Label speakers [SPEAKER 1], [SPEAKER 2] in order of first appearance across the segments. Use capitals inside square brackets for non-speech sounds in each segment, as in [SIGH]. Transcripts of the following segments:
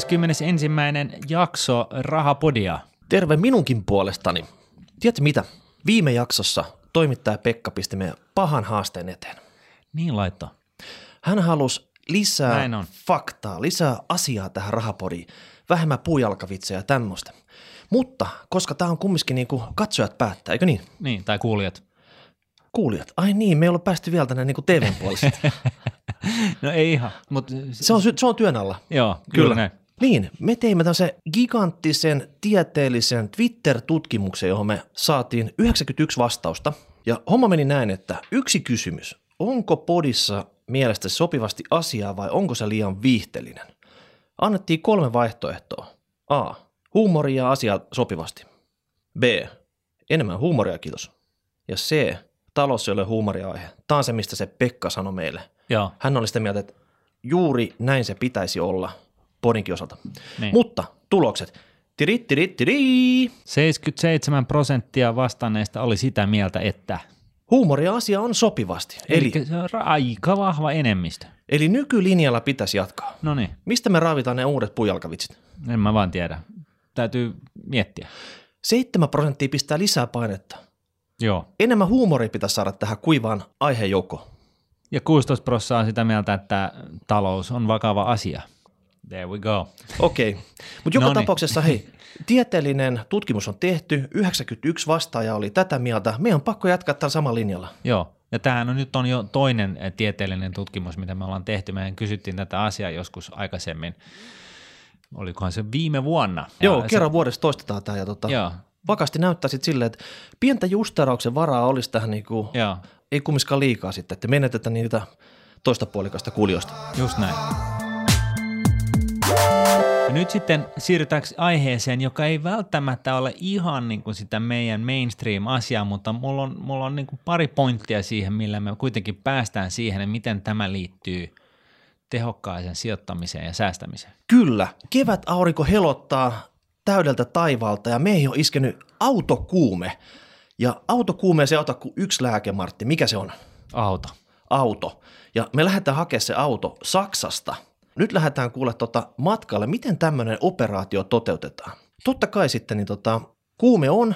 [SPEAKER 1] 61. jakso Rahapodia.
[SPEAKER 2] Terve minunkin puolestani. Tiedätkö mitä? Viime jaksossa toimittaja Pekka pisti meidän pahan haasteen eteen.
[SPEAKER 1] Niin laitto.
[SPEAKER 2] Hän halusi lisää
[SPEAKER 1] Näin on.
[SPEAKER 2] faktaa, lisää asiaa tähän rahapodiin, vähemmän puujalkavitsejä ja tämmöistä. Mutta koska tämä on kumminkin niin kuin katsojat päättää, eikö niin?
[SPEAKER 1] Niin, tai kuulijat.
[SPEAKER 2] Kuulijat. Ai niin, me ei olla päästy vielä tänne niin TVn puolesta. [LAUGHS]
[SPEAKER 1] No ei ihan, mutta
[SPEAKER 2] Se on, se on työn alla.
[SPEAKER 1] joo, kyllä, kyllä näin.
[SPEAKER 2] Niin, me teimme tämmöisen giganttisen tieteellisen Twitter-tutkimuksen, johon me saatiin 91 vastausta. Ja homma meni näin, että yksi kysymys. Onko podissa mielestä sopivasti asiaa vai onko se liian viihteellinen? Annettiin kolme vaihtoehtoa. A. Huumoria ja asiaa sopivasti. B. Enemmän huumoria, kiitos. Ja C. Talous ei ole huumoriaihe. Tämä on se, mistä se Pekka sanoi meille.
[SPEAKER 1] Joo,
[SPEAKER 2] Hän oli sitä mieltä, että juuri näin se pitäisi olla podinkin osalta.
[SPEAKER 1] Niin.
[SPEAKER 2] Mutta tulokset. Tiri, tiri, tiri.
[SPEAKER 1] 77 prosenttia vastanneista oli sitä mieltä, että.
[SPEAKER 2] Huumoria asia on sopivasti. Eli,
[SPEAKER 1] Eli se on aika vahva enemmistö.
[SPEAKER 2] eli nykylinjalla pitäisi jatkaa.
[SPEAKER 1] No niin,
[SPEAKER 2] Mistä me raavitaan ne uudet pujalkavitsit?
[SPEAKER 1] en mä vaan tiedä. Täytyy miettiä.
[SPEAKER 2] 7 prosenttia pistää lisää painetta.
[SPEAKER 1] Joo.
[SPEAKER 2] Enemmän huumoria pitäisi saada tähän kuivaan aihejoukkoon.
[SPEAKER 1] Ja 16 prosenttia on sitä mieltä, että talous on vakava asia. There we go.
[SPEAKER 2] Okei, okay. mutta joka
[SPEAKER 1] Noniin.
[SPEAKER 2] tapauksessa hei, tieteellinen tutkimus on tehty, 91 vastaaja oli tätä mieltä, meidän on pakko jatkaa tällä samalla linjalla.
[SPEAKER 1] Joo, ja tämähän on, nyt on jo toinen eh, tieteellinen tutkimus, mitä me ollaan tehty. Mehän kysyttiin tätä asiaa joskus aikaisemmin. Olikohan se viime vuonna?
[SPEAKER 2] Joo,
[SPEAKER 1] se,
[SPEAKER 2] kerran vuodessa toistetaan tämä ja tota,
[SPEAKER 1] Joo,
[SPEAKER 2] vakasti näyttää sitten silleen, että pientä justerauksen varaa olisi tähän niinku,
[SPEAKER 1] joo,
[SPEAKER 2] ei kumminkaan liikaa sitten, että menetetään niitä toista puolikasta kuulijoista.
[SPEAKER 1] just näin. Nyt sitten siirrytäänkö aiheeseen, joka ei välttämättä ole ihan niin kuin sitä meidän mainstream-asiaa, mutta mulla on, mulla on niin kuin pari pointtia siihen, millä me kuitenkin päästään siihen, että miten tämä liittyy tehokkaaseen sijoittamiseen ja säästämiseen.
[SPEAKER 2] Kyllä, kevät aurinko helottaa täydeltä taivaalta ja meihin on iskenyt autokuume. Ja autokuumeeseen ota kuin yksi lääke, Martti. Mikä se on?
[SPEAKER 1] Auto.
[SPEAKER 2] Auto. Ja me lähdetään hakemaan se auto Saksasta. Nyt lähdetään kuule tota matkalle, miten tämmöinen operaatio toteutetaan. Totta kai sitten niin tota, kuume on,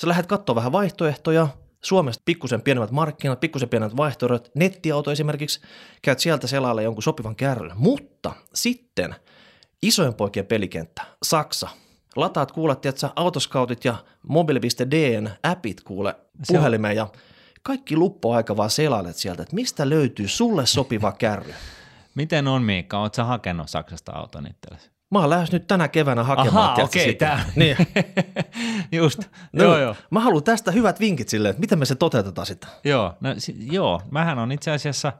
[SPEAKER 2] sä lähdet katsoa vähän vaihtoehtoja, Suomesta pikkusen pienemmät markkinat, pikkusen pienemmät vaihtoehdot, nettiauto esimerkiksi, käyt sieltä selailla jonkun sopivan kärryn. Mutta sitten isojen poikien pelikenttä, Saksa. Lataat kuule, tiedätkö, autoskautit ja mobile.dn appit kuule puhelimeen ja kaikki luppoaika vaan selailet sieltä, että mistä löytyy sulle sopiva kärry.
[SPEAKER 1] Miten on Miikka, ootko sä hakenut Saksasta auton itsellesi?
[SPEAKER 2] Mä oon lähes nyt tänä keväänä hakemaan.
[SPEAKER 1] Ahaa, okei,
[SPEAKER 2] sitä.
[SPEAKER 1] tää.
[SPEAKER 2] Niin. [LAUGHS]
[SPEAKER 1] Just,
[SPEAKER 2] No,
[SPEAKER 1] joo joo.
[SPEAKER 2] Mä haluan tästä hyvät vinkit silleen, että miten me se toteutetaan sitä.
[SPEAKER 1] Joo, no, si- joo, mähän on itse asiassa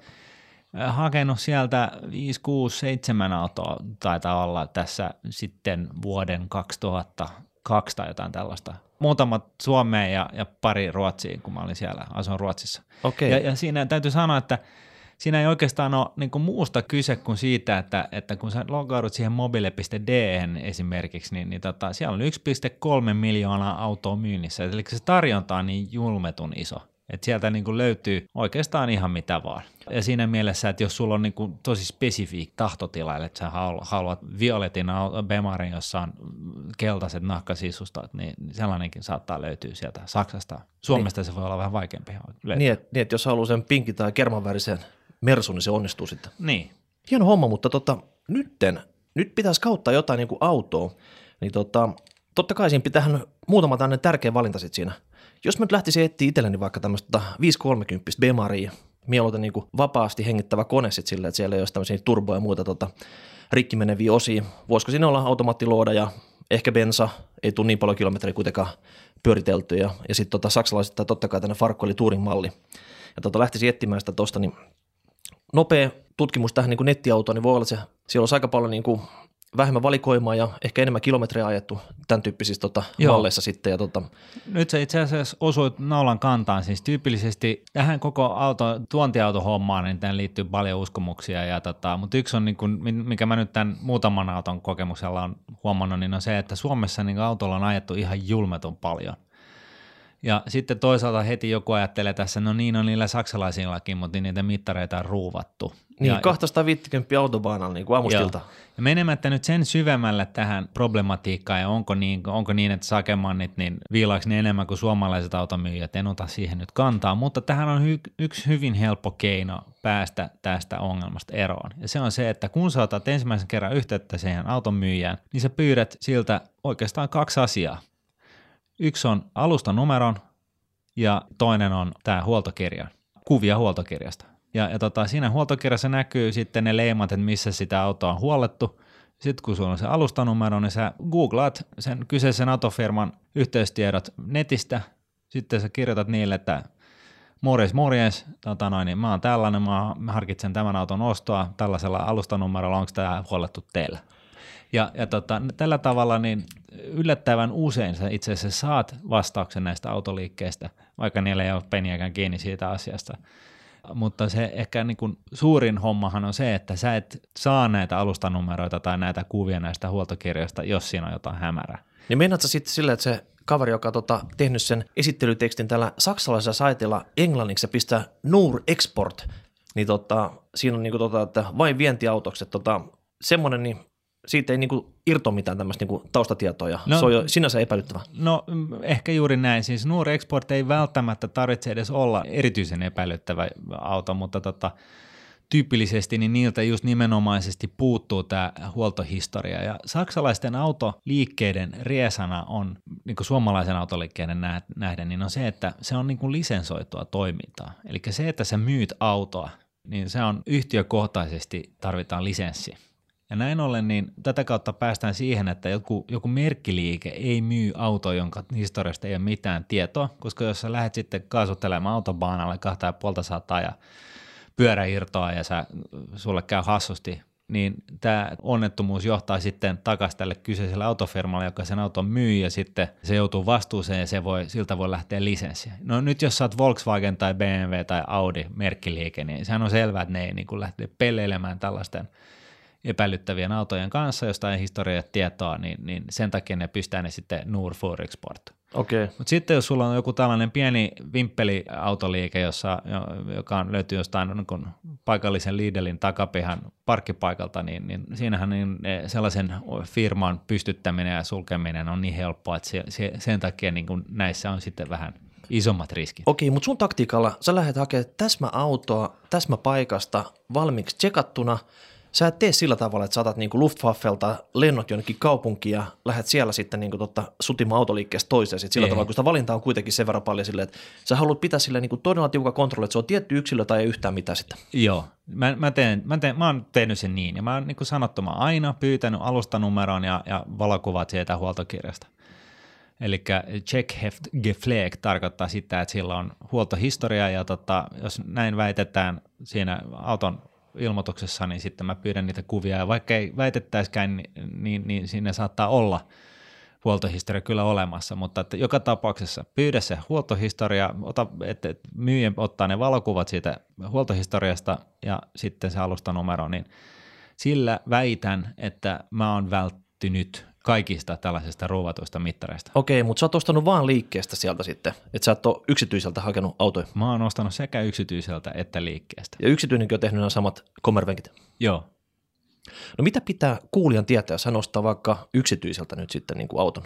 [SPEAKER 1] äh, hakenut sieltä 5, 6, 7 autoa taitaa olla tässä sitten vuoden 2002 tai jotain tällaista. Muutamat Suomeen ja, ja pari Ruotsiin, kun mä olin siellä, asun Ruotsissa.
[SPEAKER 2] Okei.
[SPEAKER 1] Ja, ja siinä täytyy sanoa, että siinä ei oikeastaan ole niin muusta kyse kuin siitä, että, että kun sä logaudut siihen mobile.d esimerkiksi, niin, niin tota, siellä on 1,3 miljoonaa autoa myynnissä. Eli se tarjonta on niin julmetun iso. Että sieltä niin kuin löytyy oikeastaan ihan mitä vaan. Ja siinä mielessä, että jos sulla on niin kuin tosi spesifiik tahtotila, että sä halu- haluat violetin Bemarin, jossa on keltaiset nahkasisustat, niin sellainenkin saattaa löytyä sieltä Saksasta. Suomesta se voi olla vähän vaikeampi löytää.
[SPEAKER 2] Niin, että, niin, että jos haluaa sen pinkin tai kermanvärisen mersun, niin se onnistuu sitten.
[SPEAKER 1] Niin.
[SPEAKER 2] Hieno homma, mutta tota, nytten, nyt pitäisi kauttaa jotain niin kuin autoa, niin tota, totta kai siinä pitää muutama tämmöinen tärkeä valinta sitten siinä. Jos mä nyt lähtisin etsiä itselleni vaikka tämmöistä 530 Bemaria, mieluiten niin kuin vapaasti hengittävä kone sitten silleen, että siellä ei olisi tämmöisiä turboja ja muuta tota, rikki meneviä osia. Voisiko siinä olla automaattiluoda ja ehkä bensa, ei tule niin paljon kilometriä kuitenkaan pyöritelty ja, ja sitten tota, saksalaiset totta kai tänne Farkko eli Touring-malli. Ja tota, lähtisin etsimään sitä tosta, niin nopea tutkimus tähän niin kuin nettiautoon, niin voi olla, että se, siellä olisi aika paljon niin kuin vähemmän valikoimaa ja ehkä enemmän kilometriä ajettu tämän tyyppisissä tota,
[SPEAKER 1] Joo.
[SPEAKER 2] malleissa sitten. Ja tota,
[SPEAKER 1] Nyt sä itse asiassa osuit naulan kantaan. Siis tyypillisesti tähän koko auto, tuontiautohommaan, niin tähän liittyy paljon uskomuksia. Ja tota, mutta yksi on, niin kuin, mikä mä nyt tämän muutaman auton kokemuksella on huomannut, niin on se, että Suomessa niin autolla on ajettu ihan julmetun paljon. Ja sitten toisaalta heti joku ajattelee tässä, no niin on niillä saksalaisillakin, mutta niitä mittareita on ruuvattu.
[SPEAKER 2] Niin,
[SPEAKER 1] ja,
[SPEAKER 2] 250 autobaanalla niin kuin aamustilta.
[SPEAKER 1] Ja menemättä nyt sen syvemmälle tähän problematiikkaan ja onko niin, onko niin että sakemannit niin viilaaks ne enemmän kuin suomalaiset automyyjät, en ota siihen nyt kantaa, mutta tähän on hy, yksi hyvin helppo keino päästä tästä ongelmasta eroon. Ja se on se, että kun sä otat ensimmäisen kerran yhteyttä siihen automyyjään, niin sä pyydät siltä oikeastaan kaksi asiaa. Yksi on alustanumeron ja toinen on tämä huoltokirja, kuvia huoltokirjasta. Ja, ja tota, siinä huoltokirjassa näkyy sitten ne leimat, että missä sitä autoa on huollettu. Sitten kun sulla on se alustanumero, niin sä googlaat sen kyseisen autofirman yhteystiedot netistä. Sitten sä kirjoitat niille, että morjes, morjes, tota noin, niin mä oon tällainen, mä harkitsen tämän auton ostoa tällaisella alustanumerolla, onko tämä huollettu teillä? Ja, ja tota, tällä tavalla niin yllättävän usein sä itse asiassa saat vastauksen näistä autoliikkeistä, vaikka niillä ei ole peniäkään kiinni siitä asiasta. Mutta se ehkä niin kuin suurin hommahan on se, että sä et saa näitä alustanumeroita tai näitä kuvia näistä huoltokirjoista, jos siinä on jotain hämärää.
[SPEAKER 2] Niin meinaatko sitten silleen, että se kaveri, joka on tota, tehnyt sen esittelytekstin tällä saksalaisella saitilla englanniksi ja pistää Nur Export, niin tota, siinä on niinku tota, että vain vientiautokset, tota, semmoinen, niin siitä ei niinku irto mitään tämmöistä niinku taustatietoa ja no, se on jo sinänsä epäilyttävä.
[SPEAKER 1] No ehkä juuri näin. Siis Nuur Export ei välttämättä tarvitse edes olla erityisen epäilyttävä auto, mutta tota, tyypillisesti niin niiltä just nimenomaisesti puuttuu tämä huoltohistoria. Ja saksalaisten autoliikkeiden riesana on, niin kuin suomalaisen autoliikkeiden nähden, niin on se, että se on niin kuin lisensoitua toimintaa. Eli se, että sä myyt autoa, niin se on yhtiökohtaisesti tarvitaan lisenssi. Ja näin ollen, niin tätä kautta päästään siihen, että joku, joku merkkiliike ei myy auto, jonka historiasta ei ole mitään tietoa, koska jos sä lähdet sitten kaasuttelemaan autobaanalle kahta ja puolta sataa ja pyörä irtoaa ja sä, sulle käy hassusti, niin tämä onnettomuus johtaa sitten takaisin tälle kyseiselle autofirmalle, joka sen auton myy ja sitten se joutuu vastuuseen ja se voi, siltä voi lähteä lisenssiä. No nyt jos sä oot Volkswagen tai BMW tai Audi merkkiliike, niin sehän on selvää, että ne ei niin lähde peleilemään tällaisten – epäilyttävien autojen kanssa, josta ei historiaa tietoa, niin, niin sen takia ne pystää ne sitten Nur for Export.
[SPEAKER 2] Okay.
[SPEAKER 1] Mutta sitten jos sulla on joku tällainen pieni vimppeliautoliike, jossa, joka on, löytyy jostain niin paikallisen Lidlin takapihan parkkipaikalta, niin, niin siinähän niin sellaisen firman pystyttäminen ja sulkeminen on niin helppoa, että se, se, sen takia niin kuin näissä on sitten vähän isommat riskit.
[SPEAKER 2] Okei, mutta sun taktiikalla sä lähdet hakemaan täsmäautoa täsmäpaikasta valmiiksi tsekattuna – sä et tee sillä tavalla, että saatat niinku Luftwaffelta lennot jonnekin kaupunkiin ja lähdet siellä sitten niinku totta sutimaan autoliikkeestä toiseen. Sit sillä Ei. tavalla, kun sitä valintaa on kuitenkin sen verran paljon silleen, että sä haluat pitää sille niinku todella tiukka kontrolli, että se on tietty yksilö tai ei yhtään mitään sitten.
[SPEAKER 1] Joo, mä, mä, teen, mä, teen, mä oon tehnyt sen niin ja mä oon niin kuin sanottu, mä aina pyytänyt alustanumeron ja, ja valokuvat sieltä huoltokirjasta. Eli check heft gefleg tarkoittaa sitä, että sillä on huoltohistoria ja tota, jos näin väitetään siinä auton ilmoituksessa, niin sitten mä pyydän niitä kuvia, ja vaikka ei väitettäisikään, niin, niin, niin siinä saattaa olla huoltohistoria kyllä olemassa, mutta että joka tapauksessa pyydä se huoltohistoria, ota, että myyjä ottaa ne valokuvat siitä huoltohistoriasta ja sitten se alustanumero, niin sillä väitän, että mä oon välttynyt kaikista tällaisista ruuvatuista mittareista.
[SPEAKER 2] Okei, mutta sä oot ostanut vaan liikkeestä sieltä sitten, että sä et ole yksityiseltä hakenut autoja.
[SPEAKER 1] Mä oon ostanut sekä yksityiseltä että liikkeestä.
[SPEAKER 2] Ja yksityinenkin on tehnyt nämä samat kommervenkit.
[SPEAKER 1] Joo.
[SPEAKER 2] No mitä pitää kuulijan tietää, jos hän ostaa vaikka yksityiseltä nyt sitten niin kuin auton?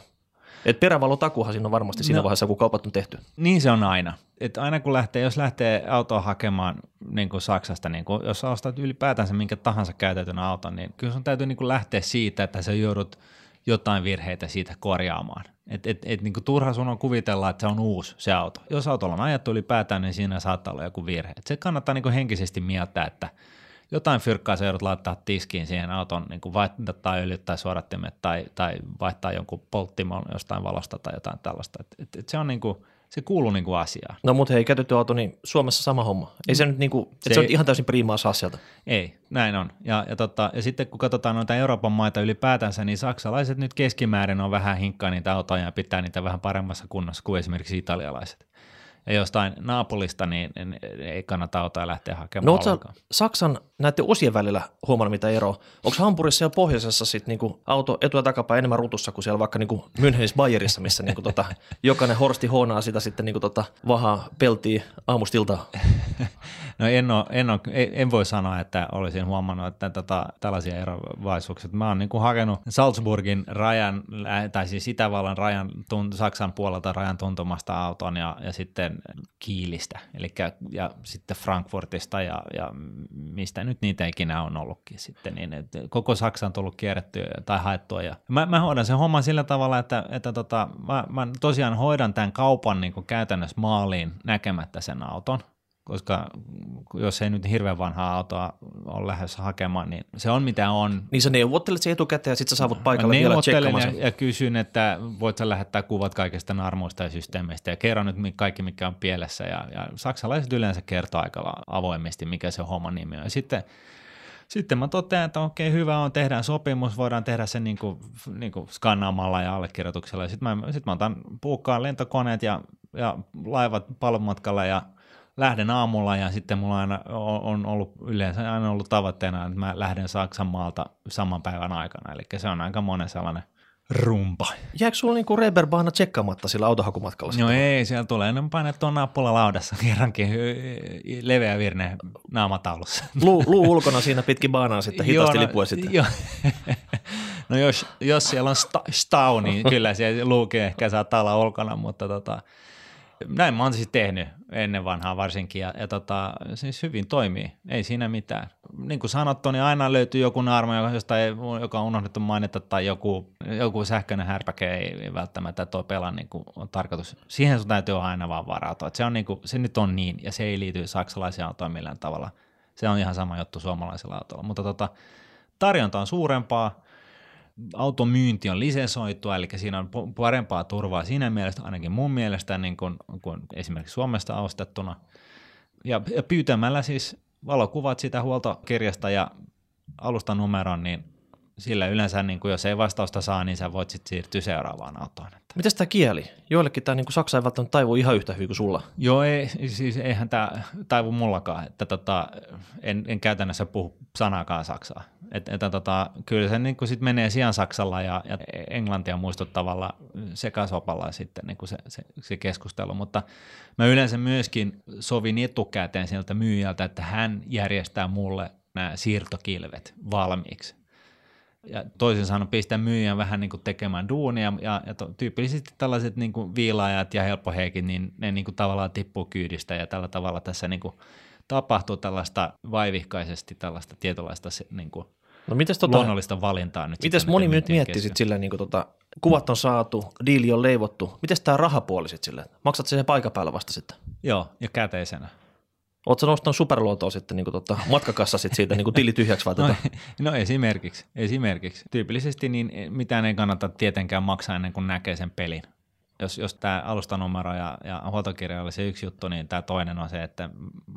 [SPEAKER 2] Et perävalotakuhan siinä on varmasti siinä no, vaiheessa, kun kaupat on tehty.
[SPEAKER 1] Niin se on aina. Et aina kun lähtee, jos lähtee autoa hakemaan niin kuin Saksasta, niin kuin, jos ostat ylipäätänsä minkä tahansa käytetyn auton, niin kyllä sun täytyy niin kuin lähteä siitä, että sä joudut – jotain virheitä siitä korjaamaan. Et, et, et, niin turha sun on kuvitella, että se on uusi se auto. Jos autolla on ajettu ylipäätään, niin siinä saattaa olla joku virhe. Et se kannattaa niin henkisesti mieltää, että jotain fyrkkaa se joudut laittaa tiskiin siihen auton, niin vaihtaa tai suodattimet tai, tai vaihtaa jonkun polttimon jostain valosta tai jotain tällaista. Et, et, et se on niin kuin, se kuuluu niin kuin asiaan.
[SPEAKER 2] No mutta hei, käytetty auto, niin Suomessa sama homma. Ei se nyt niin kuin, se, se on ihan täysin priimaa saa sieltä.
[SPEAKER 1] Ei, näin on. Ja, ja, tota, ja sitten kun katsotaan noita Euroopan maita ylipäätänsä, niin saksalaiset nyt keskimäärin on vähän hinkkaa niitä autoja ja pitää niitä vähän paremmassa kunnossa kuin esimerkiksi italialaiset. Ja jostain Naapulista, niin ei kannata autoa lähteä hakemaan
[SPEAKER 2] No ootko Saksan näiden osien välillä huomannut mitä eroa? Onko Hampurissa ja pohjoisessa sit niinku auto etu- ja takapäin enemmän rutussa kuin siellä vaikka niinku Münchenis Bayerissa, missä niinku tota, [LAUGHS] jokainen horsti hoonaa sitä sitten niinku tota, vahaa peltii aamustilta? [LAUGHS]
[SPEAKER 1] No en, ole, en, ole, en, voi sanoa, että olisin huomannut, että tota, tällaisia eroavaisuuksia. Mä oon niinku hakenut Salzburgin rajan, tai siis Itävallan rajan, Saksan puolelta rajan tuntumasta auton ja, ja sitten Kiilistä, eli ja sitten Frankfurtista ja, ja mistä nyt niitä ikinä on ollutkin sitten, niin koko Saksa on tullut kierrettyä tai haettua. Ja mä, mä hoidan sen homman sillä tavalla, että, että tota, mä, mä tosiaan hoidan tämän kaupan niin käytännössä maaliin näkemättä sen auton, koska jos ei nyt hirveän vanhaa autoa ole lähdössä hakemaan, niin se on mitä on.
[SPEAKER 2] Niin sä neuvottelet se etukäteen ja sitten sä saavut paikalle vielä
[SPEAKER 1] ja, ja kysyn, että voit sä lähettää kuvat kaikista narmuista ja systeemeistä ja kerron nyt kaikki, mikä on pielessä. Ja, ja saksalaiset yleensä kertoo aika avoimesti, mikä se homman nimi on. Ja sitten sitten mä totean, että okei, hyvä on, tehdään sopimus, voidaan tehdä se niin kuin, niin kuin skannaamalla ja allekirjoituksella. Sitten mä, sit mä otan puukkaan lentokoneet ja, ja laivat palvelumatkalla ja lähden aamulla ja sitten mulla aina on ollut yleensä aina ollut tavoitteena, että mä lähden Saksan maalta saman päivän aikana, eli se on aika monen sellainen rumpa.
[SPEAKER 2] Jääkö sulla niinku Reberbahna tsekkaamatta sillä autohakumatkalla?
[SPEAKER 1] No ei, siellä tulee ne painettua nappula laudassa kerrankin leveä virne naamataulussa.
[SPEAKER 2] Luu, luu ulkona siinä pitkin baanaa sitten hitaasti no, lipua sitten. Jo.
[SPEAKER 1] no jos, jos siellä on sta, stau, niin kyllä se luukin ehkä saattaa olla ulkona, mutta tota, näin mä oon siis tehnyt ennen vanhaa varsinkin ja, ja tota, siis hyvin toimii, ei siinä mitään. Niin kuin sanottu, niin aina löytyy joku naarma, josta ei, joka on unohdettu mainita tai joku, joku sähköinen härpäke ei välttämättä tuo pelaa niin kuin on tarkoitus. Siihen sun täytyy aina vaan varautua. se, on niin kuin, se nyt on niin ja se ei liity saksalaisiin autoihin millään tavalla. Se on ihan sama juttu suomalaisella autolla, mutta tota, tarjonta on suurempaa – automyynti on lisensoitua, eli siinä on parempaa turvaa siinä mielessä, ainakin mun mielestä, niin kuin, kuin esimerkiksi Suomesta ostettuna. Ja, ja pyytämällä siis valokuvat sitä huoltokirjasta ja alustanumeron, niin sillä yleensä, niin kuin jos ei vastausta saa, niin sä voit sitten siirtyä seuraavaan autoon.
[SPEAKER 2] Miten tämä kieli? Joillekin tämä niin kuin Saksa ei välttämättä taivu ihan yhtä hyvin kuin sulla.
[SPEAKER 1] Joo, ei, siis eihän tämä taivu mullakaan, että tota, en, en käytännössä puhu sanaakaan Saksaa. Et, että tota, kyllä se niin kuin sit menee sijaan Saksalla ja, ja englantia muistuttavalla sekasopalla sitten niin kuin se, se, se keskustelu, mutta mä yleensä myöskin sovin etukäteen sieltä myyjältä, että hän järjestää mulle nämä siirtokilvet valmiiksi. Ja toisin sanoen pistää myyjän vähän niin kuin tekemään duunia, ja, ja to, tyypillisesti tällaiset niin kuin viilaajat ja helppoheikin, niin ne niin kuin tavallaan tippuu kyydistä, ja tällä tavalla tässä niin kuin tapahtuu tällaista vaivihkaisesti tällaista tietynlaista niin kuin no mites tota, luonnollista valintaa nyt.
[SPEAKER 2] Mites moni nyt miettii sitten silleen, niin kuin tota, kuvat on saatu, diili on leivottu, miten tämä rahapuoli sitten silleen, maksat sen paikan päällä vasta sitten?
[SPEAKER 1] Joo, ja käteisenä.
[SPEAKER 2] Oletko nostanut superluotoa sitten niin tota, matkakassa sit siitä niin tili tyhjäksi vai [LAUGHS]
[SPEAKER 1] no, tota? no esimerkiksi, esimerkiksi. Tyypillisesti niin mitään ei kannata tietenkään maksaa ennen kuin näkee sen pelin. Jos, jos tämä alustanumero ja, ja huoltokirja oli se yksi juttu, niin tämä toinen on se, että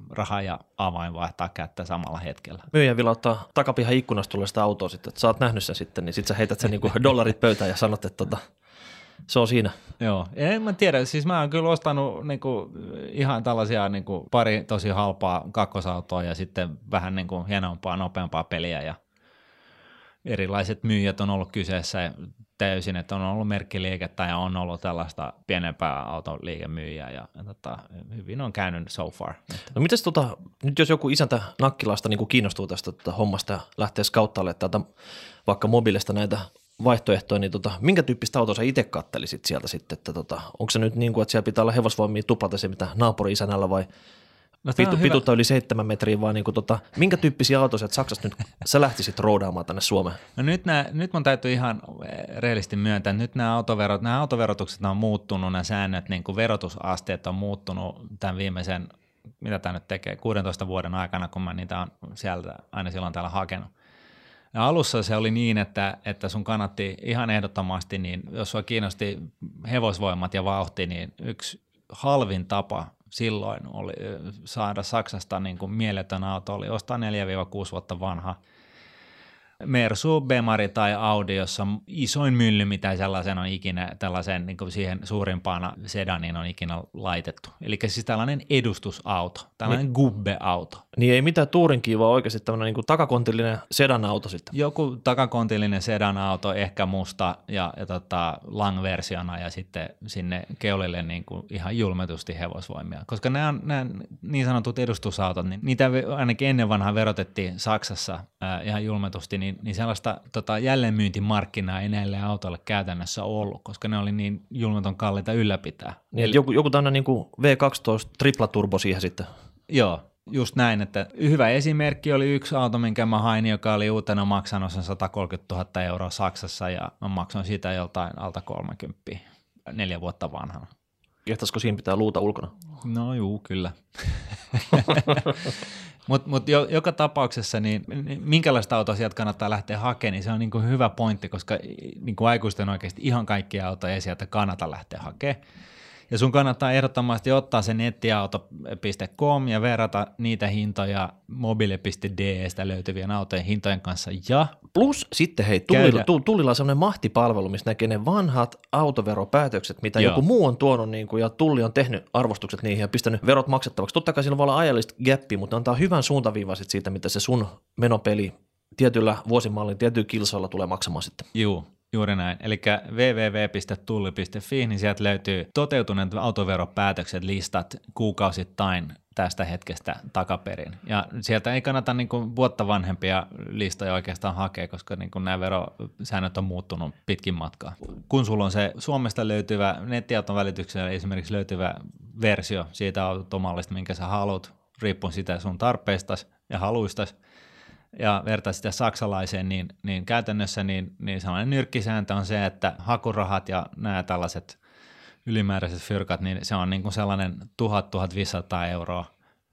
[SPEAKER 1] raha ja avain vaihtaa kättä samalla hetkellä.
[SPEAKER 2] Myyjä vielä ottaa takapihan ikkunasta tulee sitä autoa sitten, että sä oot nähnyt sen sitten, niin sitten sä heität sen niin [LAUGHS] dollarit pöytään ja sanot, että tota, se on siinä.
[SPEAKER 1] Joo, en mä tiedä, siis mä oon kyllä ostanut niinku ihan tällaisia niinku pari tosi halpaa kakkosautoa ja sitten vähän niinku hienompaa, nopeampaa peliä ja erilaiset myyjät on ollut kyseessä täysin, että on ollut merkkiliikettä ja on ollut tällaista pienempää autoliikemyyjää ja, ja tota, hyvin on käynyt so far.
[SPEAKER 2] No mites tota, nyt jos joku isäntä Nakkilasta niin kiinnostuu tästä tota hommasta ja lähtee skauttaalle täältä vaikka mobiilista näitä vaihtoehtoja, niin tota, minkä tyyppistä autoa sä itse kattelisit sieltä sitten, että tota, onko se nyt niin kuin, että siellä pitää olla hevosvoimia tuplata se, mitä naapuri-isänällä vai no, pitu, pituutta yli seitsemän metriä, vaan niin kuin, tota, minkä tyyppisiä autoja että Saksasta nyt sä lähtisit roudaamaan tänne Suomeen?
[SPEAKER 1] No nyt, nää, nyt mun täytyy ihan reellisesti myöntää, nyt nämä, autoverot, nämä autoverotukset on muuttunut, nämä säännöt, niin kuin verotusasteet on muuttunut tämän viimeisen, mitä tämä nyt tekee, 16 vuoden aikana, kun mä niitä on sieltä aina silloin täällä hakenut. Ja alussa se oli niin, että, että sun kannatti ihan ehdottomasti, niin jos sua kiinnosti hevosvoimat ja vauhti, niin yksi halvin tapa silloin oli saada Saksasta niin kuin mieletön auto, oli ostaa 4-6 vuotta vanha Mersu, Bemari tai Audi, jossa isoin mylly, mitä sellaisen on ikinä, tällaisen niin kuin siihen suurimpana sedaniin on ikinä laitettu. Eli siis tällainen edustusauto, tällainen niin. gubbe-auto.
[SPEAKER 2] Niin ei mitään tuurinkin, vaan oikeasti tämmöinen niin takakontillinen sedanauto sitten.
[SPEAKER 1] Joku takakontillinen sedanauto, ehkä musta ja, ja tota, lang-versiona ja sitten sinne keulille niin kuin ihan julmetusti hevosvoimia. Koska nämä, nämä niin sanotut edustusautot, niin niitä ainakin ennen vanhaa verotettiin Saksassa ää, ihan julmetusti, niin, niin sellaista tota, jälleenmyyntimarkkinaa ei näille autoille käytännössä ollut, koska ne oli niin julmeton kalliita ylläpitää.
[SPEAKER 2] Niin, Eli, joku, joku tämmöinen niin V12 triplaturbo siihen sitten.
[SPEAKER 1] Joo, just näin, että hyvä esimerkki oli yksi auto, minkä mä hain, joka oli uutena maksanut sen 130 000 euroa Saksassa ja mä maksoin siitä joltain alta 30 neljä vuotta vanhana.
[SPEAKER 2] Kehtaisiko siinä pitää luuta ulkona?
[SPEAKER 1] No juu, kyllä. [LAUGHS] Mutta mut jo, joka tapauksessa, niin, niin minkälaista autoa sieltä kannattaa lähteä hakemaan, niin se on niin kuin hyvä pointti, koska niin kuin aikuisten oikeasti ihan kaikkia autoja ei sieltä kannata lähteä hakemaan. Ja sun kannattaa ehdottomasti ottaa se nettiauto.com ja verrata niitä hintoja mobile.destä löytyvien autojen hintojen kanssa. Ja
[SPEAKER 2] Plus sitten hei, Tullilla, Tullilla on sellainen mahtipalvelu, missä näkee ne vanhat autoveropäätökset, mitä Joo. joku muu on tuonut niin kuin, ja Tulli on tehnyt arvostukset niihin ja pistänyt verot maksettavaksi. Totta kai sillä voi olla ajallista gappi, mutta antaa hyvän suuntaviivan siitä, mitä se sun menopeli tietyllä vuosimallin, tietyllä kilsoilla tulee maksamaan sitten.
[SPEAKER 1] Joo, Juuri näin. Eli www.tulli.fi, niin sieltä löytyy toteutuneet autoveropäätökset, listat kuukausittain tästä hetkestä takaperin. Ja sieltä ei kannata niin kuin vuotta vanhempia listoja oikeastaan hakea, koska niin kuin nämä verosäännöt on muuttunut pitkin matkaa. Kun sulla on se Suomesta löytyvä, nettiauton välityksellä esimerkiksi löytyvä versio siitä automallista, minkä sä haluat, riippuen sitä sun tarpeistas ja haluistas, ja vertaa sitä saksalaiseen, niin, niin käytännössä niin, niin sellainen nyrkkisääntö on se, että hakurahat ja nämä tällaiset ylimääräiset fyrkat, niin se on niin kuin sellainen 1000-1500 euroa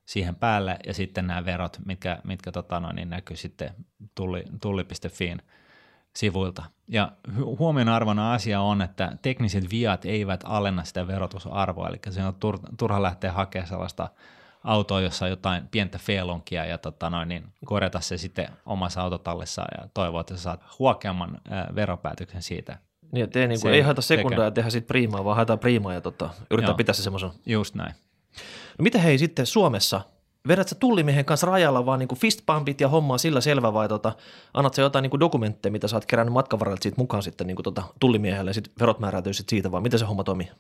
[SPEAKER 1] siihen päälle ja sitten nämä verot, mitkä, mitkä tota noin, niin näkyy sitten tulli, tulli.fiin sivuilta. Ja huomionarvona asia on, että tekniset viat eivät alenna sitä verotusarvoa, eli se on turha lähteä hakemaan sellaista autoa, jossa on jotain pientä feilonkia ja tota noin, niin korjata se sitten omassa autotallissa ja toivoa, että sä saat huokeamman ää, veropäätöksen siitä.
[SPEAKER 2] Niin, että ei, niin kuin, ei haeta sekundaa ja tehdä sitten priimaa, vaan haetaan priimaa ja tota, yrittää Joo, pitää se semmoisen.
[SPEAKER 1] Just näin.
[SPEAKER 2] No mitä hei sitten Suomessa? Vedät sä tullimiehen kanssa rajalla vaan niin fistpumpit ja hommaa sillä selvä vai tota, annat sä jotain niin dokumentteja, mitä sä oot kerännyt matkan varrella siitä mukaan sitten niin kuin tota, tullimiehelle ja sitten verot määräytyy sit siitä vai miten se homma toimii?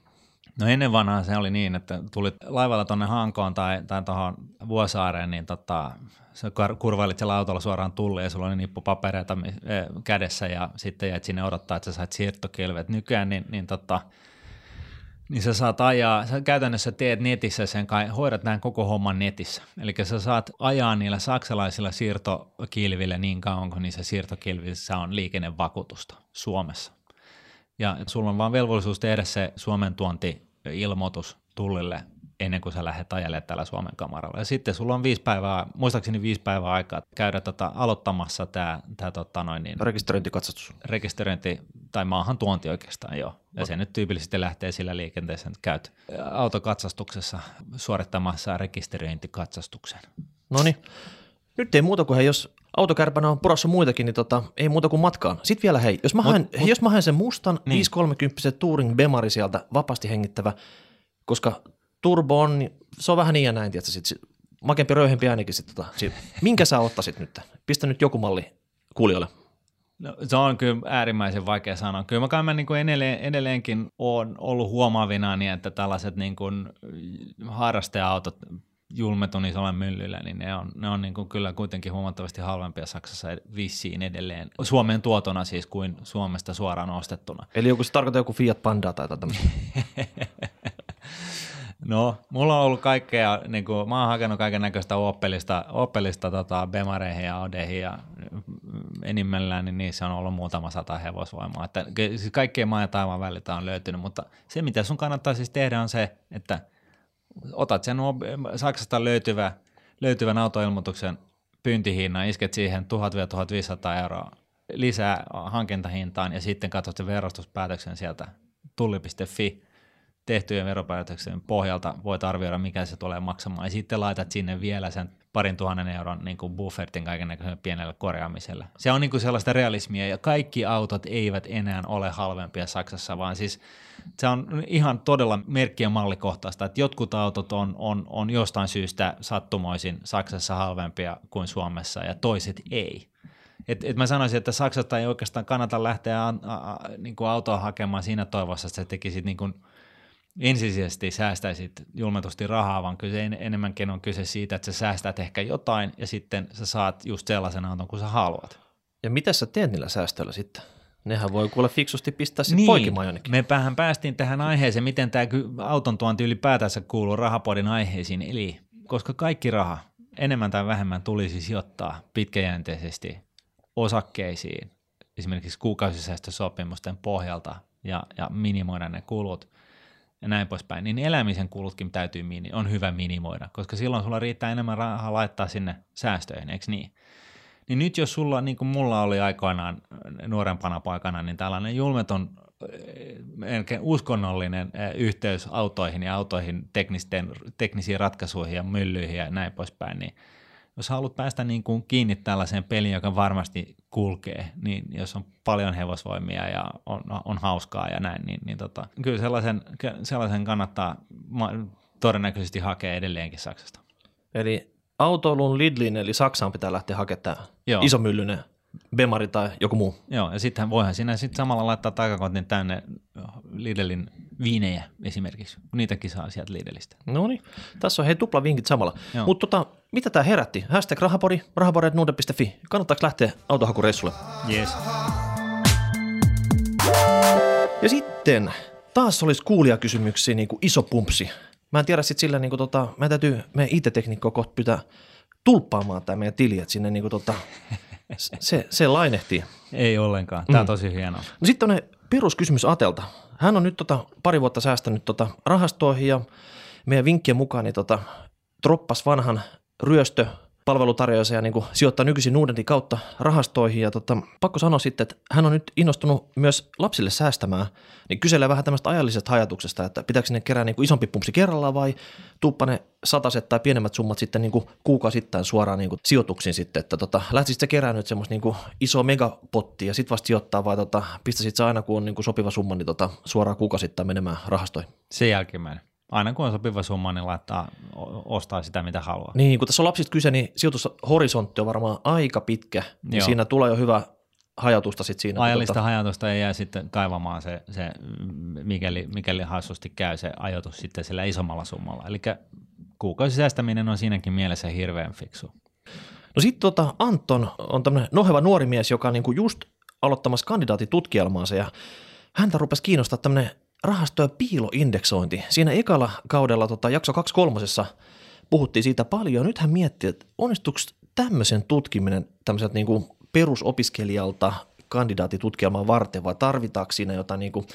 [SPEAKER 1] No ennen vanhaa se oli niin, että tulit laivalla tuonne Hankoon tai, tai tuohon Vuosaareen, niin tota, sä kurvailit siellä autolla suoraan tulli ja sulla oli nippu papereita eh, kädessä ja sitten jäit sinne odottaa, että sä sait siirtokilvet. Nykyään niin, niin, tota, niin sä saat ajaa, sä käytännössä teet netissä sen kai, hoidat näin koko homman netissä. Eli sä saat ajaa niillä saksalaisilla siirtokilvillä niin kauan, kun niissä siirtokilvissä on liikennevakuutusta Suomessa. Ja sulla on vaan velvollisuus tehdä se Suomen tuonti ilmoitus tullille ennen kuin sä lähdet ajelemaan täällä Suomen kamaralla. Ja sitten sulla on viisi päivää, muistaakseni viisi päivää aikaa käydä tota, aloittamassa tämä tää, tota, noin niin,
[SPEAKER 2] rekisteröintikatsastus.
[SPEAKER 1] Rekisteröinti tai maahan tuonti oikeastaan jo. Ja se nyt tyypillisesti lähtee sillä liikenteeseen, että käyt autokatsastuksessa suorittamassa rekisteröintikatsastuksen.
[SPEAKER 2] No niin, nyt ei muuta kuin jos autokärpänä on purassa muitakin, niin tota, ei muuta kuin matkaan. Sitten vielä hei, jos mä, mut, haen, mut, jos mä haen sen mustan niin. 530 Touring Bemari sieltä vapaasti hengittävä, koska turbo on, niin se on vähän niin ja näin, tietysti, sit, makempi röyhempi ainakin sit, tota, sit, minkä sä ottaisit nyt? Pistä nyt joku malli kuulijoille.
[SPEAKER 1] No, se on kyllä äärimmäisen vaikea sanoa. Kyllä mä, mä niin kuin edelleen, edelleenkin olen ollut huomaavina, niin että tällaiset niin kuin harrasteautot julmetun isolla myllyllä, niin ne on, ne on niin kuin kyllä kuitenkin huomattavasti halvempia Saksassa vissiin edelleen. Suomen tuotona siis kuin Suomesta suoraan ostettuna.
[SPEAKER 2] Eli joku se tarkoittaa joku Fiat Panda tai tämmöistä. [LAUGHS]
[SPEAKER 1] No, mulla on ollut kaikkea, niin kuin, mä oon hakenut kaiken näköistä Opelista, Opelista tota, Bemareihin ja Audeihin ja enimmillään, niin niissä on ollut muutama sata hevosvoimaa. Että, siis kaikkien maan ja taivaan väliltä on löytynyt, mutta se mitä sun kannattaa siis tehdä on se, että – otat sen Saksasta löytyvä, löytyvän autoilmoituksen pyyntihinnan, isket siihen 1000-1500 euroa lisää hankintahintaan ja sitten katsot sen verostuspäätöksen sieltä tulli.fi tehtyjen veropäätöksen pohjalta voit arvioida, mikä se tulee maksamaan, ja sitten laitat sinne vielä sen parin tuhannen euron niin kuin buffertin kaiken pienelle korjaamiselle. Se on niin kuin sellaista realismia, ja kaikki autot eivät enää ole halvempia Saksassa, vaan siis se on ihan todella merkki- ja mallikohtaista, että jotkut autot on, on, on jostain syystä sattumoisin Saksassa halvempia kuin Suomessa, ja toiset ei. Et, et mä sanoisin, että Saksasta ei oikeastaan kannata lähteä a, a, a, niin kuin autoa hakemaan siinä toivossa, että sä tekisit niin kuin ensisijaisesti säästäisit julmetusti rahaa, vaan kyse enemmänkin on kyse siitä, että sä säästät ehkä jotain ja sitten sä saat just sellaisen auton kuin sä haluat.
[SPEAKER 2] Ja mitä sä teet niillä säästöillä sitten? Nehän voi kuule fiksusti pistää sitten niin, poikimaan jonnekin.
[SPEAKER 1] Me päähän päästiin tähän aiheeseen, miten tämä auton tuonti ylipäätänsä kuuluu rahapodin aiheisiin. Eli koska kaikki raha enemmän tai vähemmän tulisi sijoittaa pitkäjänteisesti osakkeisiin, esimerkiksi kuukausisäästösopimusten pohjalta ja, ja minimoida ne kulut ja näin poispäin, niin elämisen kulutkin täytyy on hyvä minimoida, koska silloin sulla riittää enemmän rahaa laittaa sinne säästöihin, eikö niin? Niin nyt jos sulla, niin kuin mulla oli aikoinaan nuorempana paikana, niin tällainen julmeton melkein uskonnollinen yhteys autoihin ja autoihin teknisten, teknisiin ratkaisuihin ja myllyihin ja näin poispäin, niin jos haluat päästä niin kuin kiinni tällaiseen peliin, joka varmasti kulkee, niin jos on paljon hevosvoimia ja on, on hauskaa ja näin, niin, niin tota, kyllä sellaisen, sellaisen kannattaa todennäköisesti hakea edelleenkin Saksasta.
[SPEAKER 2] Eli autoilun Lidlin eli Saksaan pitää lähteä hakemaan tämä isomyllyinen Bemari tai joku muu.
[SPEAKER 1] Joo, ja sittenhän voihan siinä sitten samalla laittaa takakontin tänne Lidlin viinejä esimerkiksi, niitäkin saa sieltä Lidlistä.
[SPEAKER 2] No niin, tässä on hei tupla vinkit samalla. Mutta tota, mitä tämä herätti? Hashtag rahapori, rahaporeetnuude.fi. Kannattaako lähteä autohakureissulle?
[SPEAKER 1] Yes.
[SPEAKER 2] Ja sitten taas olisi kuulijakysymyksiä niin kuin iso pumpsi. Mä en tiedä sitten sillä, niin kuin tota, mä täytyy meidän IT-tekniikkoa kohta pitää tulppaamaan tämä meidän tili, että sinne niin kuin tota, [LAUGHS] se, se lainehtii.
[SPEAKER 1] Ei ollenkaan, tämä on mm. tosi hienoa.
[SPEAKER 2] No sitten on peruskysymys Atelta. Hän on nyt tota, pari vuotta säästänyt tota, rahastoihin ja meidän vinkkien mukaan niin tota, troppas vanhan ryöstö palvelutarjoaja ja niin sijoittaa nykyisin Nuudentin kautta rahastoihin. Ja tota, pakko sanoa sitten, että hän on nyt innostunut myös lapsille säästämään, niin kyselee vähän tämmöistä ajallisesta hajatuksesta, että pitääkö ne kerää niin kuin isompi pumpsi kerrallaan vai tuuppa ne sataset tai pienemmät summat sitten niin kuukausittain suoraan niin kuin sijoituksiin sitten, että tota, lähtisit se kerää nyt semmoista niin isoa megapottia ja sitten vasta sijoittaa vai tota, pistäisit se aina kun on niin kuin sopiva summa, niin tota, suoraan kuukausittain menemään rahastoihin?
[SPEAKER 1] Se jälkimmäinen aina kun on sopiva summa, niin laittaa, ostaa sitä, mitä haluaa.
[SPEAKER 2] Niin, kun tässä on lapsista kyse, niin sijoitushorisontti on varmaan aika pitkä, niin Joo. siinä tulee jo hyvä hajautusta sitten siinä.
[SPEAKER 1] Ajallista tuota... hajautusta ei jää sitten kaivamaan se, se mikäli, mikäli hassusti käy se ajoitus sitten sillä isommalla summalla. Eli kuukausisäästäminen on siinäkin mielessä hirveän fiksu.
[SPEAKER 2] No sitten tota Anton on tämmöinen noheva nuori mies, joka on niinku just aloittamassa kandidaatitutkielmaansa ja häntä rupesi kiinnostaa tämmöinen rahasto- ja piiloindeksointi. Siinä ekalla kaudella tota, jakso 23 puhuttiin siitä paljon. Nyt hän miettii, että onnistuuko tämmöisen tutkiminen tämmöiseltä niin kuin perusopiskelijalta kandidaatitutkielman varten vai tarvitaanko siinä jotain niin kuin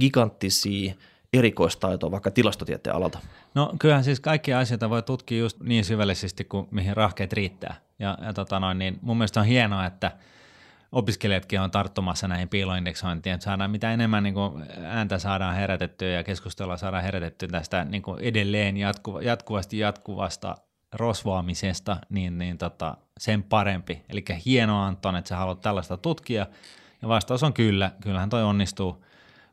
[SPEAKER 2] giganttisia erikoistaitoa vaikka tilastotieteen alalta?
[SPEAKER 1] No kyllähän siis kaikkia asioita voi tutkia just niin syvällisesti kuin mihin rahkeet riittää. Ja, ja tota noin, niin mun mielestä on hienoa, että – opiskelijatkin on tarttumassa näihin piiloindeksointiin, että saadaan mitä enemmän niin kuin ääntä saadaan herätettyä ja keskustelua saadaan herätettyä tästä niin kuin edelleen jatkuva, jatkuvasti jatkuvasta rosvaamisesta, niin, niin tota, sen parempi. Eli hienoa Anton, että sä haluat tällaista tutkia, ja vastaus on kyllä, kyllähän toi onnistuu.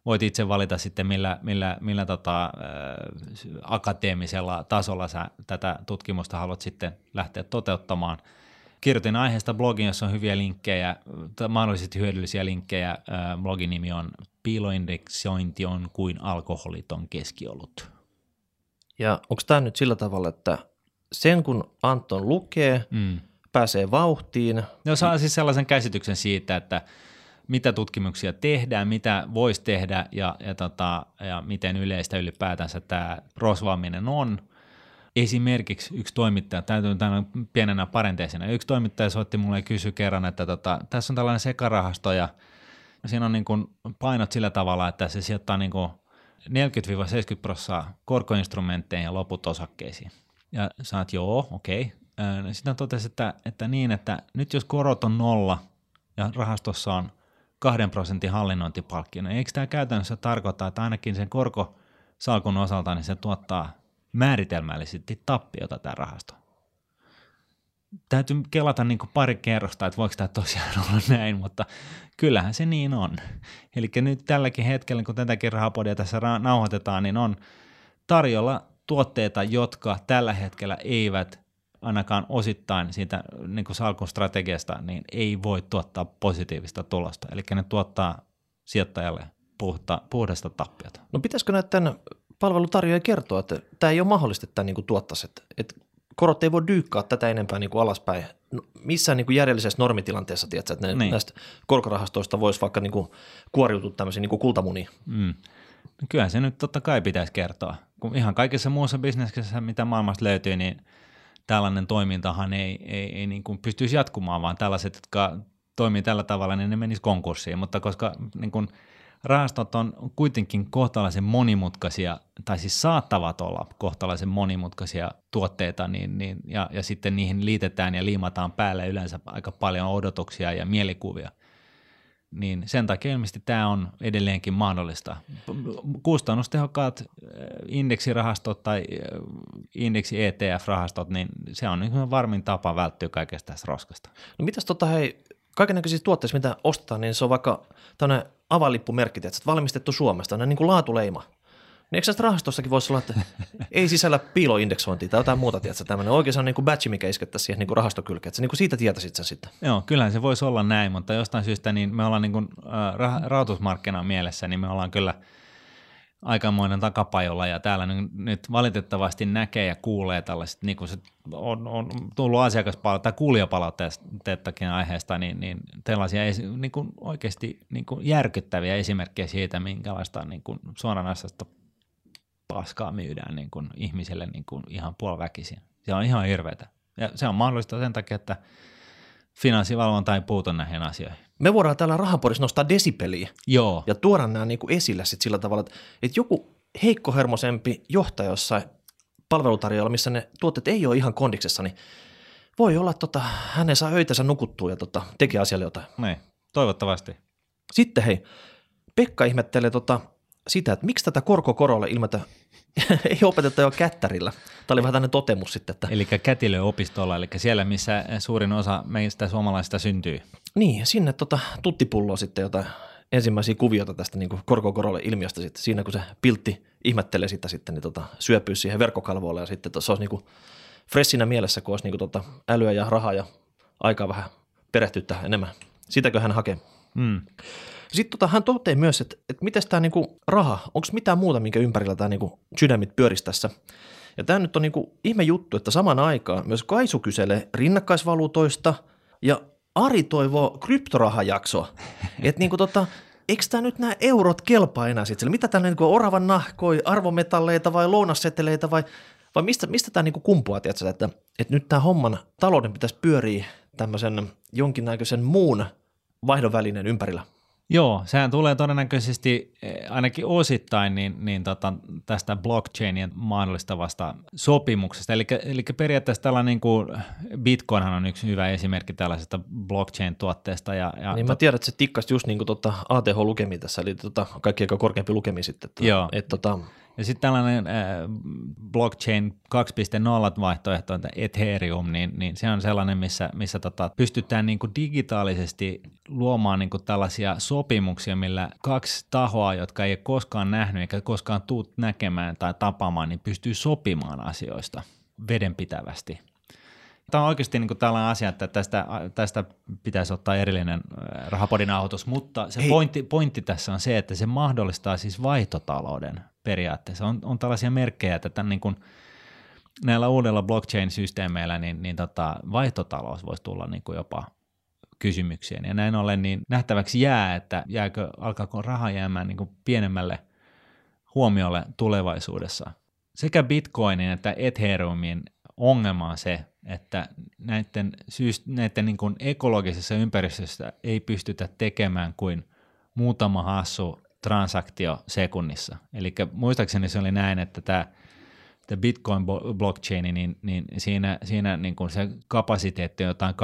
[SPEAKER 1] Voit itse valita sitten, millä, millä, millä tota, ä, akateemisella tasolla sä tätä tutkimusta haluat sitten lähteä toteuttamaan – Kirjoitin aiheesta blogin, jossa on hyviä linkkejä, mahdollisesti hyödyllisiä linkkejä. Blogin nimi on Piiloindeksointi on kuin alkoholiton keskiolut.
[SPEAKER 2] Ja onko tämä nyt sillä tavalla, että sen kun Anton lukee, mm. pääsee vauhtiin?
[SPEAKER 1] No saa siis sellaisen käsityksen siitä, että mitä tutkimuksia tehdään, mitä voisi tehdä ja, ja, tota, ja miten yleistä ylipäätänsä tämä rosvaaminen on – esimerkiksi yksi toimittaja, täytyy tämän pienenä parenteisena, yksi toimittaja soitti mulle ja kysyi kerran, että tota, tässä on tällainen sekarahasto ja siinä on niin kuin painot sillä tavalla, että se sijoittaa niin kuin 40-70 prosenttia korkoinstrumentteihin ja loput osakkeisiin. Ja oot, joo, okei. Okay. Sitten totesi, että, että niin, että nyt jos korot on nolla ja rahastossa on kahden prosentin hallinnointipalkkio, niin eikö tämä käytännössä tarkoita, että ainakin sen korko salkun osalta, niin se tuottaa määritelmällisesti tappiota tämä rahasto. Täytyy kelata niin kuin pari kerrosta, että voiko tämä tosiaan [LAUGHS] olla näin, mutta kyllähän se niin on. Eli nyt tälläkin hetkellä, kun tätäkin rahapodia tässä nauhoitetaan, niin on tarjolla tuotteita, jotka tällä hetkellä eivät ainakaan osittain siitä niin kuin salkun strategiasta, niin ei voi tuottaa positiivista tulosta. Eli ne tuottaa sijoittajalle puhta, puhdasta tappiota.
[SPEAKER 2] No pitäisikö näiden palvelutarjoajia kertoa, että tämä ei ole mahdollista, että tämä niin tuottaisi, että, että korot ei voi dyykkaa tätä enempää niin kuin alaspäin. No, missään niin kuin järjellisessä normitilanteessa, tiedätkö, että ne, niin. näistä korkorahastoista voisi vaikka niin kuin kuoriutua tämmöisiä niin kultamunia. Mm.
[SPEAKER 1] No kyllähän se nyt totta kai pitäisi kertoa. Kun ihan kaikessa muussa bisneksessä, mitä maailmasta löytyy, niin tällainen toimintahan ei, ei, ei niin kuin pystyisi jatkumaan, vaan tällaiset, jotka toimii tällä tavalla, niin ne menisivät konkurssiin. Mutta koska niin kuin rahastot on kuitenkin kohtalaisen monimutkaisia, tai siis saattavat olla kohtalaisen monimutkaisia tuotteita, niin, niin, ja, ja sitten niihin liitetään ja liimataan päälle yleensä aika paljon odotuksia ja mielikuvia, niin sen takia ilmeisesti tämä on edelleenkin mahdollista. Kustannustehokkaat äh, indeksirahastot tai äh, indeksi ETF-rahastot, niin se on niin varmin tapa välttyä kaikesta tästä roskasta.
[SPEAKER 2] No mitäs tota hei, kaikenlaisissa tuotteissa, mitä ostetaan, niin se on vaikka tämmöinen avalippumerkki, että valmistettu Suomesta, niin kuin laatuleima. Niin eikö rahastossakin voisi olla, että ei sisällä piiloindeksointia tai jotain muuta, tiedätkö, tämmöinen oikein niin kuin batchi, mikä iskettäisiin siihen niin kuin rahastokylkeen, että niin kuin siitä tietäisit sä sitten.
[SPEAKER 1] Joo, kyllähän se voisi olla näin, mutta jostain syystä niin me ollaan niin kuin, äh, rahoitusmarkkinan mielessä, niin me ollaan kyllä – aikamoinen takapajolla ja täällä nyt valitettavasti näkee ja kuulee tällaiset, niin kuin se on, on tullut asiakaspalautetta tai kuulijapalautteettakin aiheesta, niin, niin tällaisia niin kuin oikeasti niin kuin järkyttäviä esimerkkejä siitä, minkälaista niin kuin suoranaisesta paskaa myydään niin kuin ihmiselle niin kuin ihan puoliväkisin. Se on ihan hirveätä. Ja se on mahdollista sen takia, että finanssivalvonta ei puutu näihin asioihin.
[SPEAKER 2] Me voidaan täällä rahapodissa nostaa desipeliä
[SPEAKER 1] Joo.
[SPEAKER 2] ja tuoda nämä niin kuin esille sit sillä tavalla, että, että joku heikkohermosempi johtaja jossain palvelutarjoajalla, missä ne tuotteet ei ole ihan kondiksessa, niin voi olla, että tota, hänen saa öitänsä nukuttua ja tota, tekee asialle jotain.
[SPEAKER 1] Niin, toivottavasti.
[SPEAKER 2] Sitten hei, Pekka ihmettelee tota, sitä, että miksi tätä korkokorolle ilmetä [LAUGHS] ei opeteta jo kättärillä. Tämä oli vähän tämmöinen totemus sitten. Että...
[SPEAKER 1] Eli kätilöopistolla, eli siellä, missä suurin osa meistä suomalaisista syntyy.
[SPEAKER 2] Niin, sinne tota, tuttipulloa sitten jotain ensimmäisiä kuvioita tästä niin korkokorolle ilmiöstä sitten. Siinä kun se piltti ihmettelee sitä sitten, niin tota, syöpyy siihen verkkokalvoille ja sitten to, se olisi niin fressinä mielessä, kun olisi niin kuin, tota, älyä ja rahaa ja aikaa vähän perehtyttää enemmän. Sitäkö hän hakee? Mm. Sitten tota, hän toteaa myös, että, että miten tämä niinku raha, onko mitään muuta, minkä ympärillä tämä niinku sydämit pyörisi tässä. Ja tämä nyt on niinku ihme juttu, että saman aikaan myös Kaisu kyselee rinnakkaisvaluutoista ja Ari toivoo kryptorahajaksoa. että niinku tota, eikö tämä nyt nämä eurot kelpaa enää sitten? Mitä tämä niinku oravan nahkoi, arvometalleita vai lounasseteleitä vai, vai mistä, mistä tämä niinku kumpuaa, tiedätkö, että, että nyt tämä homman talouden pitäisi pyöriä tämmöisen jonkinnäköisen muun vaihdon ympärillä?
[SPEAKER 1] Joo, sehän tulee todennäköisesti eh, ainakin osittain niin, niin tota, tästä blockchainien mahdollistavasta sopimuksesta. Eli, eli periaatteessa tällainen niin kuin Bitcoinhan on yksi hyvä esimerkki tällaisesta blockchain-tuotteesta. Ja,
[SPEAKER 2] ja niin tot... mä tiedän, että se tikkasi just niin kuin tota ATH-lukemi tässä, eli tota, kaikki aika korkeampi lukemi sitten. Että,
[SPEAKER 1] Joo.
[SPEAKER 2] Et, tota,
[SPEAKER 1] ja sitten tällainen äh, blockchain 2.0 vaihtoehto, että Ethereum, niin, niin se on sellainen, missä, missä tota, pystytään niin kuin digitaalisesti luomaan niin kuin tällaisia sopimuksia, millä kaksi tahoa, jotka ei ole koskaan nähnyt eikä koskaan tuut näkemään tai tapaamaan, niin pystyy sopimaan asioista vedenpitävästi. Tämä on oikeasti niin kuin tällainen asia, että tästä, tästä pitäisi ottaa erillinen äh, rahapodin autos, mutta se pointti, pointti tässä on se, että se mahdollistaa siis vaihtotalouden periaatteessa. On, on tällaisia merkkejä, että tämän niin kuin, näillä uudella blockchain-systeemeillä niin, niin tota, vaihtotalous voisi tulla niin kuin jopa kysymykseen. Ja näin ollen niin nähtäväksi jää, että jääkö, alkaako raha jäämään niin kuin pienemmälle huomiolle tulevaisuudessa. Sekä Bitcoinin että Ethereumin ongelma on se, että näiden, syys, näiden niin kuin ekologisessa ympäristössä ei pystytä tekemään kuin muutama hassu transaktio sekunnissa. Eli muistaakseni se oli näin, että tämä, Bitcoin blockchain, niin, niin siinä, siinä niin kuin se kapasiteetti on jotain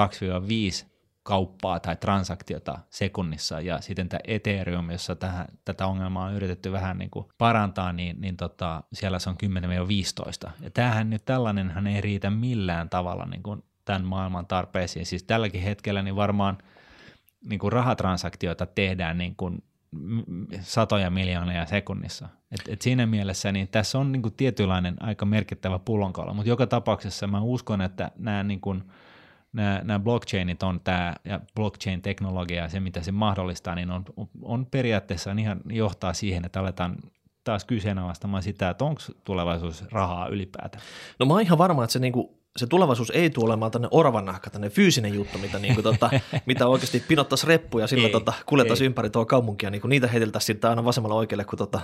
[SPEAKER 1] 2-5 kauppaa tai transaktiota sekunnissa ja sitten tämä Ethereum, jossa tähän, tätä ongelmaa on yritetty vähän niin kuin parantaa, niin, niin tota, siellä se on 10-15. Ja tämähän nyt tällainenhan ei riitä millään tavalla niin kuin tämän maailman tarpeisiin. Siis tälläkin hetkellä niin varmaan niin kuin rahatransaktioita tehdään niin kuin satoja miljoonia sekunnissa. Et, et siinä mielessä niin tässä on niin kuin tietynlainen aika merkittävä pullonkaula, mutta joka tapauksessa mä uskon, että nämä niin kuin – nämä, nämä blockchainit on tämä, ja blockchain-teknologia ja se, mitä se mahdollistaa, niin on, on periaatteessa ihan johtaa siihen, että aletaan taas kyseenalaistamaan sitä, että onko tulevaisuus rahaa ylipäätään.
[SPEAKER 2] No mä oon ihan varma, että se, niinku, se tulevaisuus ei tule olemaan tänne oravan nahka, tänne fyysinen juttu, mitä, niinku, tota, [LAUGHS] mitä oikeasti pinottaisi reppuja sillä tota, kuljettaisiin ympäri tuo kaupunkia, niinku, niitä heiteltäisiin sitten aina vasemmalla oikealle, kun tota,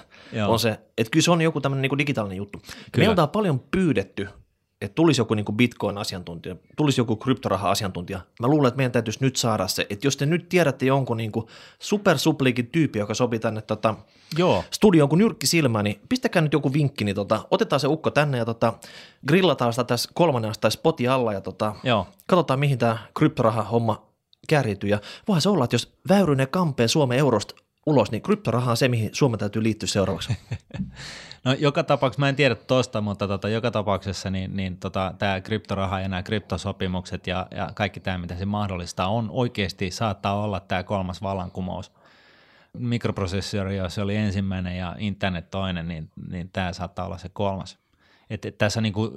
[SPEAKER 2] on se, että kyllä se on joku tämmöinen niinku digitaalinen juttu. Kyllä. Meiltä on paljon pyydetty että tulisi joku niin kuin Bitcoin-asiantuntija, tulisi joku kryptoraha-asiantuntija. Mä luulen, että meidän täytyisi nyt saada se, että jos te nyt tiedätte jonkun niin kuin supersupliikin tyyppi, joka sopii tänne tota, Joo. studioon kuin nyrkki silmä, niin pistäkää nyt joku vinkki, niin tota, otetaan se ukko tänne ja tota, grillataan sitä tässä kolmannen tai spoti alla ja tota, Joo. katsotaan, mihin tämä kryptoraha-homma kärjiytyy. Ja voihan se olla, että jos Väyrynen kampee Suomen eurosta ulos, niin kryptoraha on se, mihin Suomen täytyy liittyä seuraavaksi. [LAUGHS]
[SPEAKER 1] No joka tapauksessa, mä en tiedä tuosta, mutta tota, joka tapauksessa niin, niin tota, tämä kryptoraha ja nämä kryptosopimukset ja, ja kaikki tämä, mitä se mahdollistaa, on oikeasti saattaa olla tämä kolmas vallankumous. Mikroprosessori, jos se oli ensimmäinen ja internet toinen, niin, niin tämä saattaa olla se kolmas. Et, et tässä on niin kuin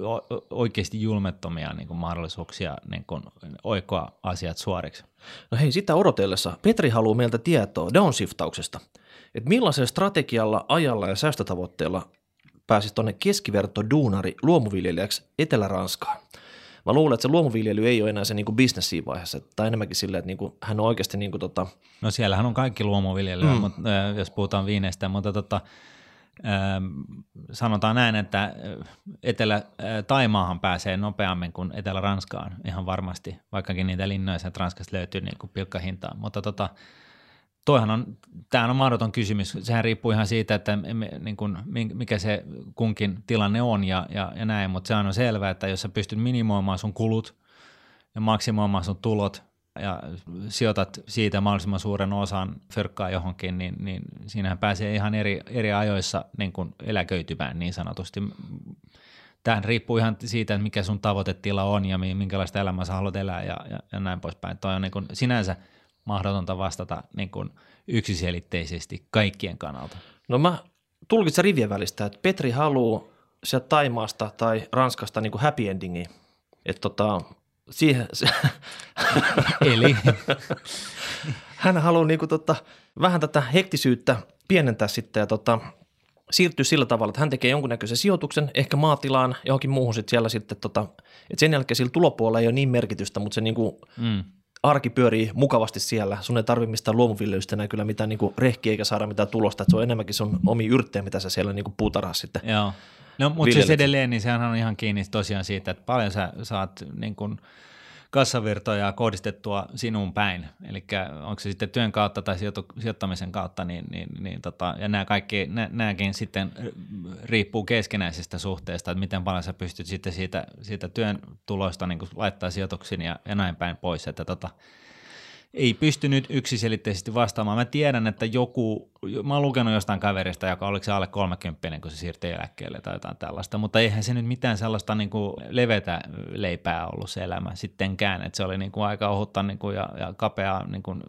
[SPEAKER 1] oikeasti julmettomia niin kuin mahdollisuuksia niin kuin oikoa asiat suoriksi.
[SPEAKER 2] No hei, sitä odotellessa Petri haluaa meiltä tietoa downshiftauksesta – että millaisella strategialla, ajalla ja säästötavoitteella pääsisi tuonne keskiverto duunari luomuviljelijäksi Etelä-Ranskaan. Mä luulen, että se luomuviljely ei ole enää se niin bisnes siinä vaiheessa, tai enemmänkin silleen, että niin hän on oikeasti niin kuin tota...
[SPEAKER 1] No siellähän on kaikki luomuviljelyä, mm. mutta, jos puhutaan viineistä, mutta tota, sanotaan näin, että Etelä-Taimaahan pääsee nopeammin kuin Etelä-Ranskaan ihan varmasti, vaikkakin niitä linnoja Ranskasta löytyy niin kuin pilkkahintaan, mutta tota, toihan on, tämähän on mahdoton kysymys. Sehän riippuu ihan siitä, että niin kuin, mikä se kunkin tilanne on ja, ja, ja näin, mutta se on selvää, että jos sä pystyt minimoimaan sun kulut ja maksimoimaan sun tulot ja sijoitat siitä mahdollisimman suuren osan fyrkkaa johonkin, niin, niin siinähän pääsee ihan eri, eri ajoissa niin kuin eläköitymään niin sanotusti. Tähän riippuu ihan siitä, että mikä sun tavoitetila on ja minkälaista elämää sä haluat elää ja, ja, ja näin poispäin. Toi on niin kuin sinänsä – mahdotonta vastata niin kuin yksiselitteisesti kaikkien kannalta.
[SPEAKER 2] No mä tulkitsen rivien välistä, että Petri haluaa sieltä Taimaasta tai Ranskasta niin kuin happy endingi. Että tota, siihen, se, [LAUGHS]
[SPEAKER 1] Eli?
[SPEAKER 2] hän haluaa niin kuin tota, vähän tätä hektisyyttä pienentää sitten ja tota, siirtyä sillä tavalla, että hän tekee jonkunnäköisen sijoituksen, ehkä maatilaan, johonkin muuhun sitten siellä sitten, tota, että sen jälkeen sillä tulopuolella ei ole niin merkitystä, mutta se niin kuin mm arki pyörii mukavasti siellä. Sun ei tarvitse mistään luomuviljelystä enää kyllä mitään niin rehkiä eikä saada mitään tulosta. Että se on enemmänkin sun omi yrttejä, mitä sä siellä niin puutarhaa sitten
[SPEAKER 1] Joo. No, mutta siis edelleen, niin sehän on ihan kiinni tosiaan siitä, että paljon sä saat niin kuin – kassavirtoja kohdistettua sinuun päin, eli onko se sitten työn kautta tai sijoittamisen kautta, niin, niin, niin tota, ja nämä kaikki, nämäkin sitten riippuu keskenäisestä suhteesta, että miten paljon sä pystyt sitten siitä, siitä työn tuloista niin laittaa sijoituksiin ja, ja näin päin pois, että tota, ei pystynyt yksiselitteisesti vastaamaan. Mä tiedän, että joku, mä oon lukenut jostain kaverista, joka oliko se alle 30, kun se siirtyi eläkkeelle tai jotain tällaista, mutta eihän se nyt mitään sellaista niin kuin levetä leipää ollut se elämä sittenkään, että se oli niin kuin aika ohutta niin kuin ja, ja kapeaa niin kuin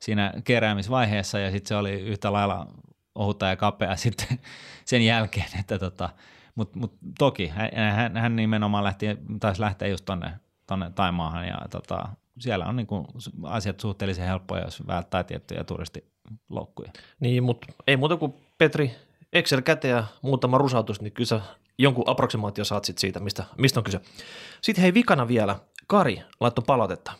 [SPEAKER 1] siinä keräämisvaiheessa. Ja sitten se oli yhtä lailla ohutta ja kapea sitten [LAUGHS] sen jälkeen, että tota, mutta mut toki hän, hän nimenomaan lähti, taisi lähteä just tonne, tonne Taimaahan ja tota, siellä on niin kuin asiat suhteellisen helppoja, jos välttää tiettyjä turistiloukkuja.
[SPEAKER 2] Niin, mutta ei muuta kuin Petri, Excel käteen ja muutama rusautus, niin kyllä sä jonkun approksimaatio saat sit siitä, mistä, mistä on kyse. Sitten hei vikana vielä, Kari laittoi palautetta.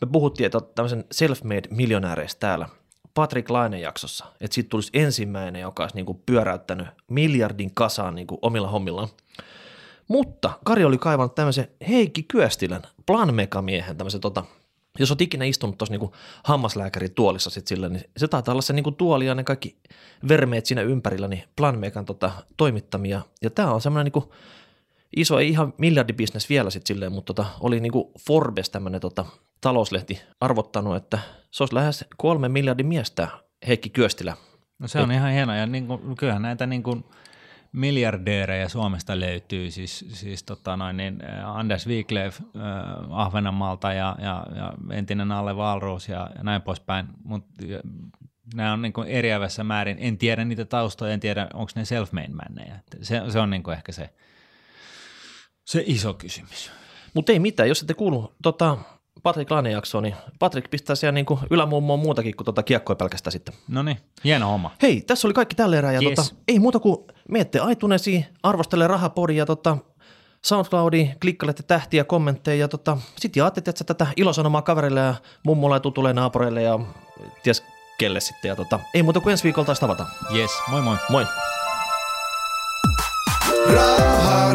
[SPEAKER 2] Me puhuttiin, että tämmöisen self-made miljonääreistä täällä Patrick Lainen jaksossa, että siitä tulisi ensimmäinen, joka olisi niin kuin pyöräyttänyt miljardin kasaan niin kuin omilla hommillaan. Mutta Kari oli kaivannut tämmöisen Heikki Kyöstilän planmekamiehen, tämmöisen tota, jos olet ikinä istunut tuossa niinku hammaslääkärin tuolissa sit sillä, niin se taitaa olla se niinku tuoli ja ne kaikki vermeet siinä ympärillä, niin Planmekan tota, toimittamia. Ja tämä on semmoinen niinku iso, ei ihan miljardibisnes vielä sitten silleen, mutta tota, oli niinku Forbes tämmöinen tota, talouslehti arvottanut, että se olisi lähes kolme miljardin miestä Heikki Kyöstilä.
[SPEAKER 1] No se on Et, ihan hienoa ja niin kuin, kyllähän näitä niin kuin miljardöörejä Suomesta löytyy, siis, siis tota noin, niin Anders Wiklöf äh, Ahvenanmaalta ja, ja, ja entinen Alle Walrus ja, ja näin poispäin, mutta nämä on niin eriävässä määrin, en tiedä niitä taustoja, en tiedä onko ne self-made se, se on niin ehkä se, se iso kysymys.
[SPEAKER 2] Mutta ei mitään, jos ette kuulu tota, Patrick Laine jaksoa, niin Patrick pistää siellä niin ylämummoon muutakin kuin tuota kiekkoa pelkästään sitten.
[SPEAKER 1] No niin, hieno homma.
[SPEAKER 2] Hei, tässä oli kaikki tällä erää. Ja yes. tota, ei muuta kuin miette aitunesi, arvostele rahapodi ja tota, SoundCloudi, klikkailette tähtiä, kommentteja ja tota, sitten jaatte että tätä ilosanomaa kaverille ja mummolle ja tutulle naapureille ja ties kelle sitten. Ja tota, ei muuta kuin ensi viikolla taas tavata.
[SPEAKER 1] Yes, moi moi.
[SPEAKER 2] Moi.
[SPEAKER 3] Raha,